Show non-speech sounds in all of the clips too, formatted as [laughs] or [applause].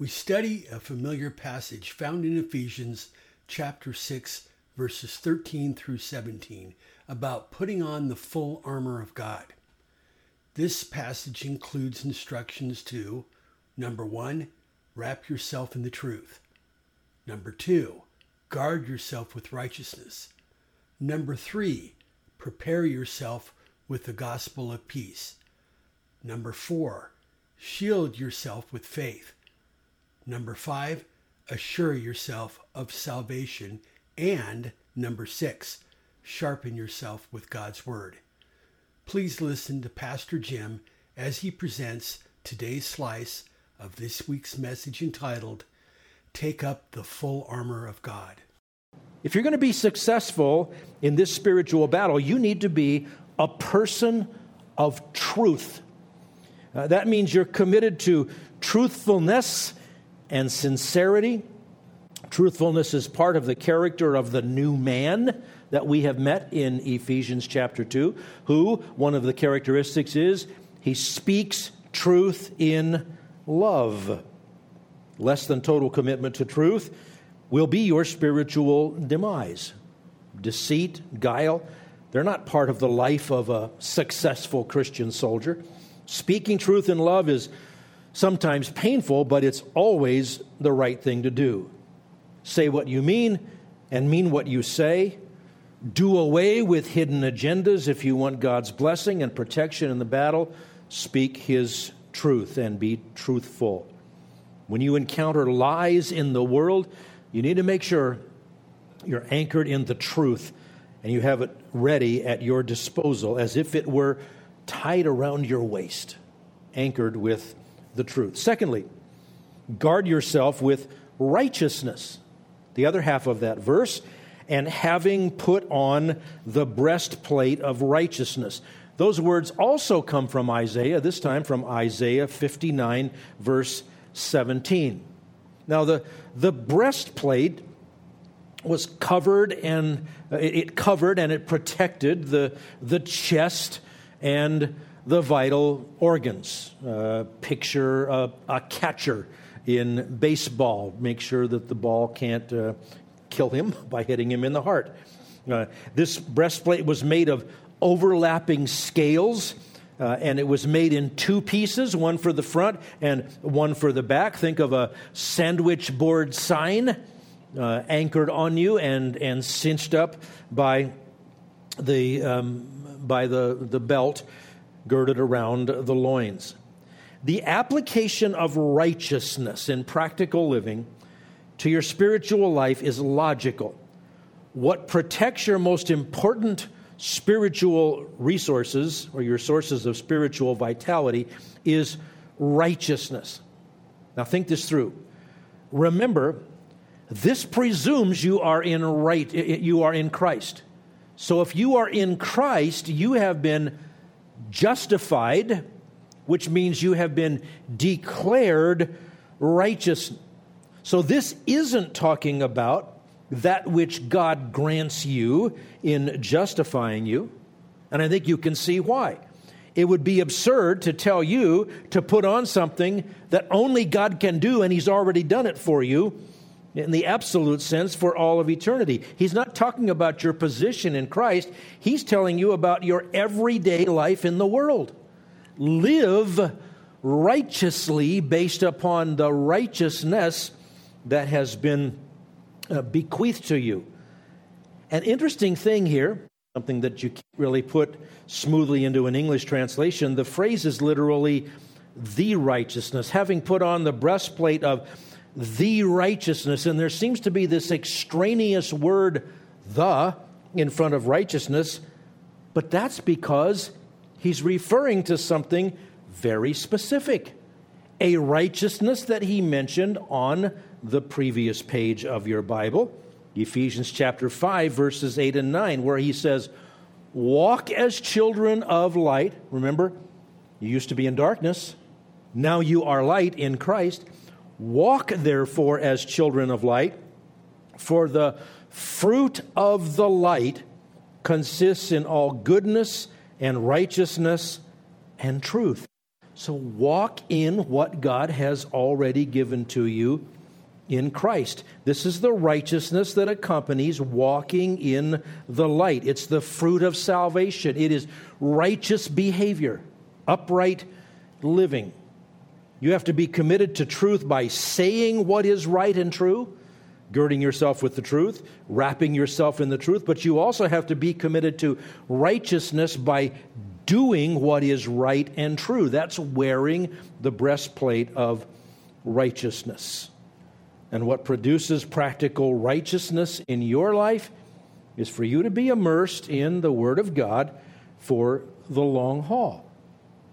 we study a familiar passage found in Ephesians chapter 6, verses 13 through 17, about putting on the full armor of God. This passage includes instructions to number one, wrap yourself in the truth. Number two, guard yourself with righteousness. Number three, prepare yourself with the gospel of peace. Number four, shield yourself with faith. Number five, assure yourself of salvation. And number six, sharpen yourself with God's Word. Please listen to Pastor Jim as he presents today's slice of this week's message entitled, Take Up the Full Armor of God. If you're going to be successful in this spiritual battle, you need to be a person of truth. Uh, that means you're committed to truthfulness and sincerity. Truthfulness is part of the character of the new man that we have met in Ephesians chapter 2, who one of the characteristics is he speaks truth in love. Less than total commitment to truth will be your spiritual demise. Deceit, guile, they're not part of the life of a successful Christian soldier. Speaking truth in love is sometimes painful, but it's always the right thing to do. Say what you mean and mean what you say. Do away with hidden agendas if you want God's blessing and protection in the battle. Speak His truth and be truthful. When you encounter lies in the world, you need to make sure you're anchored in the truth and you have it ready at your disposal as if it were tied around your waist, anchored with the truth. Secondly, guard yourself with righteousness. The other half of that verse, and having put on the breastplate of righteousness. Those words also come from Isaiah, this time from Isaiah 59, verse 17. Now, the, the breastplate was covered and it covered and it protected the, the chest and the vital organs. Uh, picture a, a, catcher in baseball. Make sure that the ball can't uh, kill him [laughs] by hitting him in the heart. Uh, this breastplate was made of overlapping scales. Uh, and it was made in two pieces, one for the front and one for the back. Think of a sandwich board sign uh, anchored on you and, and cinched up by the, um, by the, the belt girded around the loins. The application of righteousness in practical living to your spiritual life is logical. What protects your most important spiritual resources or your sources of spiritual vitality is righteousness. Now, think this through. Remember, this presumes you are in right you are in Christ. So if you are in Christ, you have been justified, which means you have been declared righteous. So this isn't talking about that which God grants you in justifying you. And I think you can see why. It would be absurd to tell you to put on something that only God can do and He's already done it for you in the absolute sense for all of eternity. He's not talking about your position in Christ, He's telling you about your everyday life in the world. Live righteously based upon the righteousness that has been uh, bequeathed to you. An interesting thing here, something that you can't really put smoothly into an English translation, the phrase is literally the righteousness, having put on the breastplate of the righteousness. And there seems to be this extraneous word, the, in front of righteousness, but that's because he's referring to something very specific. a righteousness that he mentioned on the previous page of your Bible, Ephesians chapter 5, verses 8 and 9, where he says, Walk as children of light. Remember, you used to be in darkness. Now you are light in Christ. Walk therefore as children of light, for the fruit of the light consists in all goodness and righteousness and truth. So walk in what God has already given to you in Christ. This is the righteousness that accompanies walking in the light. It's the fruit of salvation, it is righteous behavior, upright living. You have to be committed to truth by saying what is right and true, girding yourself with the truth, wrapping yourself in the truth, but you also have to be committed to righteousness by doing what is right and true. That's wearing the breastplate of righteousness. And what produces practical righteousness in your life is for you to be immersed in the Word of God for the long haul.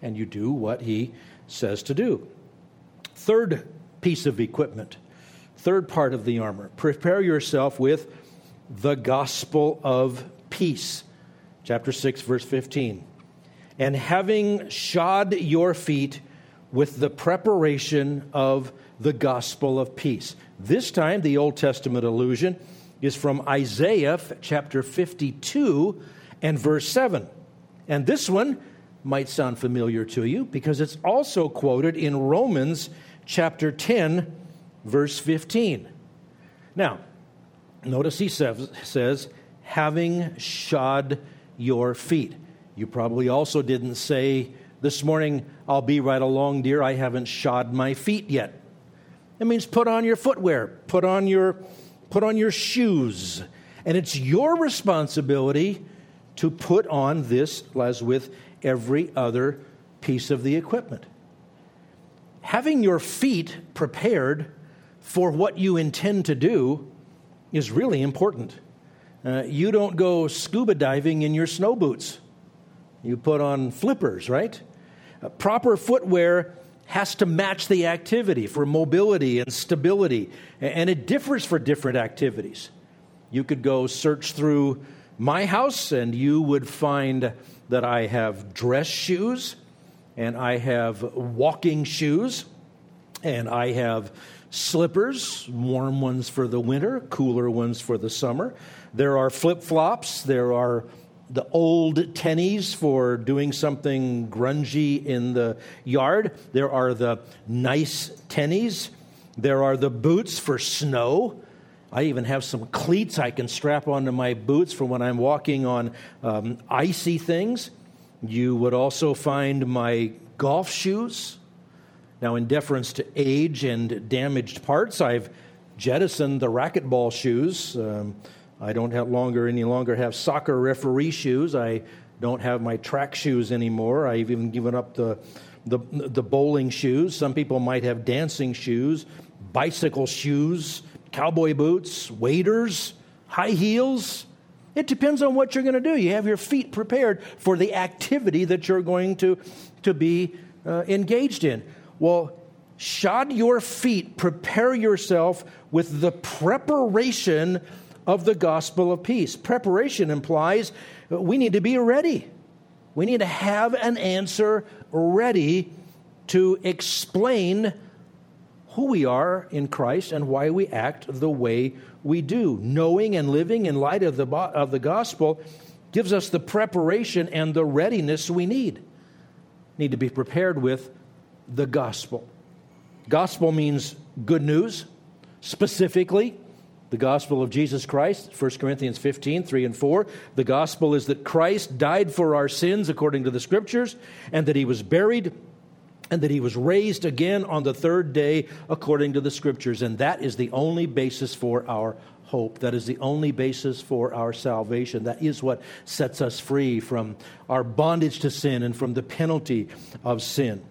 And you do what He says to do. Third piece of equipment, third part of the armor prepare yourself with the gospel of peace. Chapter 6, verse 15. And having shod your feet with the preparation of the gospel of peace. This time, the Old Testament allusion is from Isaiah chapter 52 and verse 7. And this one might sound familiar to you because it's also quoted in Romans chapter 10, verse 15. Now, notice he says, says having shod your feet. You probably also didn't say, This morning I'll be right along, dear. I haven't shod my feet yet. It means put on your footwear, put on your, put on your shoes. And it's your responsibility to put on this as with every other piece of the equipment. Having your feet prepared for what you intend to do is really important. Uh, you don't go scuba diving in your snow boots. You put on flippers, right? Uh, proper footwear has to match the activity for mobility and stability, and it differs for different activities. You could go search through my house, and you would find that I have dress shoes, and I have walking shoes, and I have slippers, warm ones for the winter, cooler ones for the summer. There are flip flops, there are the old tennies for doing something grungy in the yard. There are the nice tennies. There are the boots for snow. I even have some cleats I can strap onto my boots for when I'm walking on um, icy things. You would also find my golf shoes. Now, in deference to age and damaged parts, I've jettisoned the racquetball shoes. Um, I don't have longer any longer have soccer referee shoes. I don't have my track shoes anymore. I've even given up the, the, the bowling shoes. Some people might have dancing shoes, bicycle shoes, cowboy boots, waders, high heels. It depends on what you're going to do. You have your feet prepared for the activity that you're going to, to be uh, engaged in. Well, shod your feet, prepare yourself with the preparation of the gospel of peace. Preparation implies we need to be ready. We need to have an answer ready to explain who we are in Christ and why we act the way we do. Knowing and living in light of the, of the gospel gives us the preparation and the readiness we need. Need to be prepared with the gospel. Gospel means good news, specifically the gospel of Jesus Christ, 1 Corinthians 15, 3 and 4. The gospel is that Christ died for our sins according to the scriptures, and that he was buried, and that he was raised again on the third day according to the scriptures. And that is the only basis for our hope. That is the only basis for our salvation. That is what sets us free from our bondage to sin and from the penalty of sin.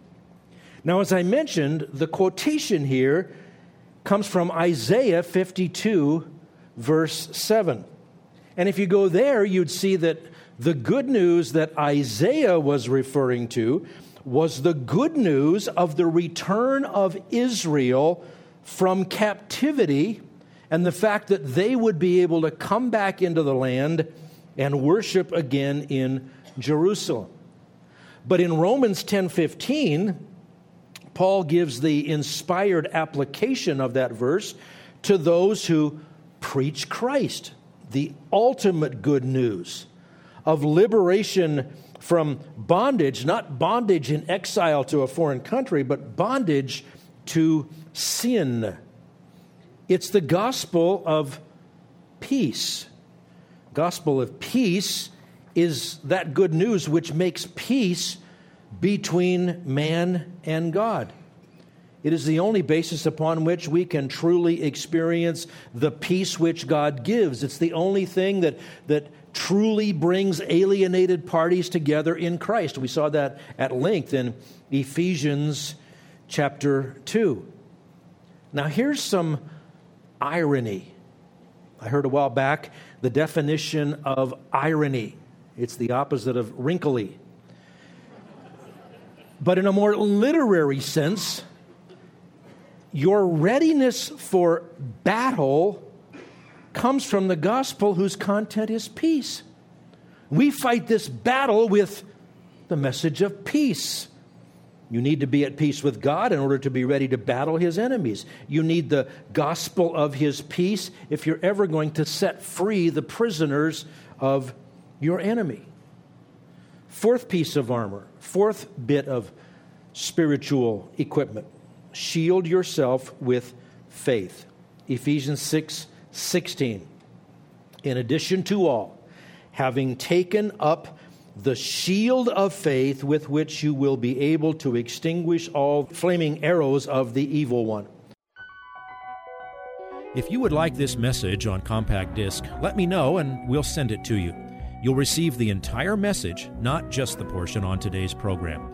Now, as I mentioned, the quotation here comes from Isaiah 52, verse 7. And if you go there, you'd see that the good news that Isaiah was referring to was the good news of the return of Israel from captivity and the fact that they would be able to come back into the land and worship again in Jerusalem. But in Romans 10:15, Paul gives the inspired application of that verse to those who preach Christ, the ultimate good news of liberation from bondage, not bondage in exile to a foreign country, but bondage to sin. It's the gospel of peace. Gospel of peace is that good news which makes peace between man and God. It is the only basis upon which we can truly experience the peace which God gives. It's the only thing that, that truly brings alienated parties together in Christ. We saw that at length in Ephesians chapter 2. Now, here's some irony. I heard a while back the definition of irony it's the opposite of wrinkly. But in a more literary sense, your readiness for battle comes from the gospel whose content is peace. We fight this battle with the message of peace. You need to be at peace with God in order to be ready to battle his enemies. You need the gospel of his peace if you're ever going to set free the prisoners of your enemy. Fourth piece of armor, fourth bit of spiritual equipment shield yourself with faith. Ephesians 6 16. In addition to all, having taken up the shield of faith with which you will be able to extinguish all flaming arrows of the evil one. If you would like this message on compact disc, let me know and we'll send it to you. You'll receive the entire message, not just the portion on today's program.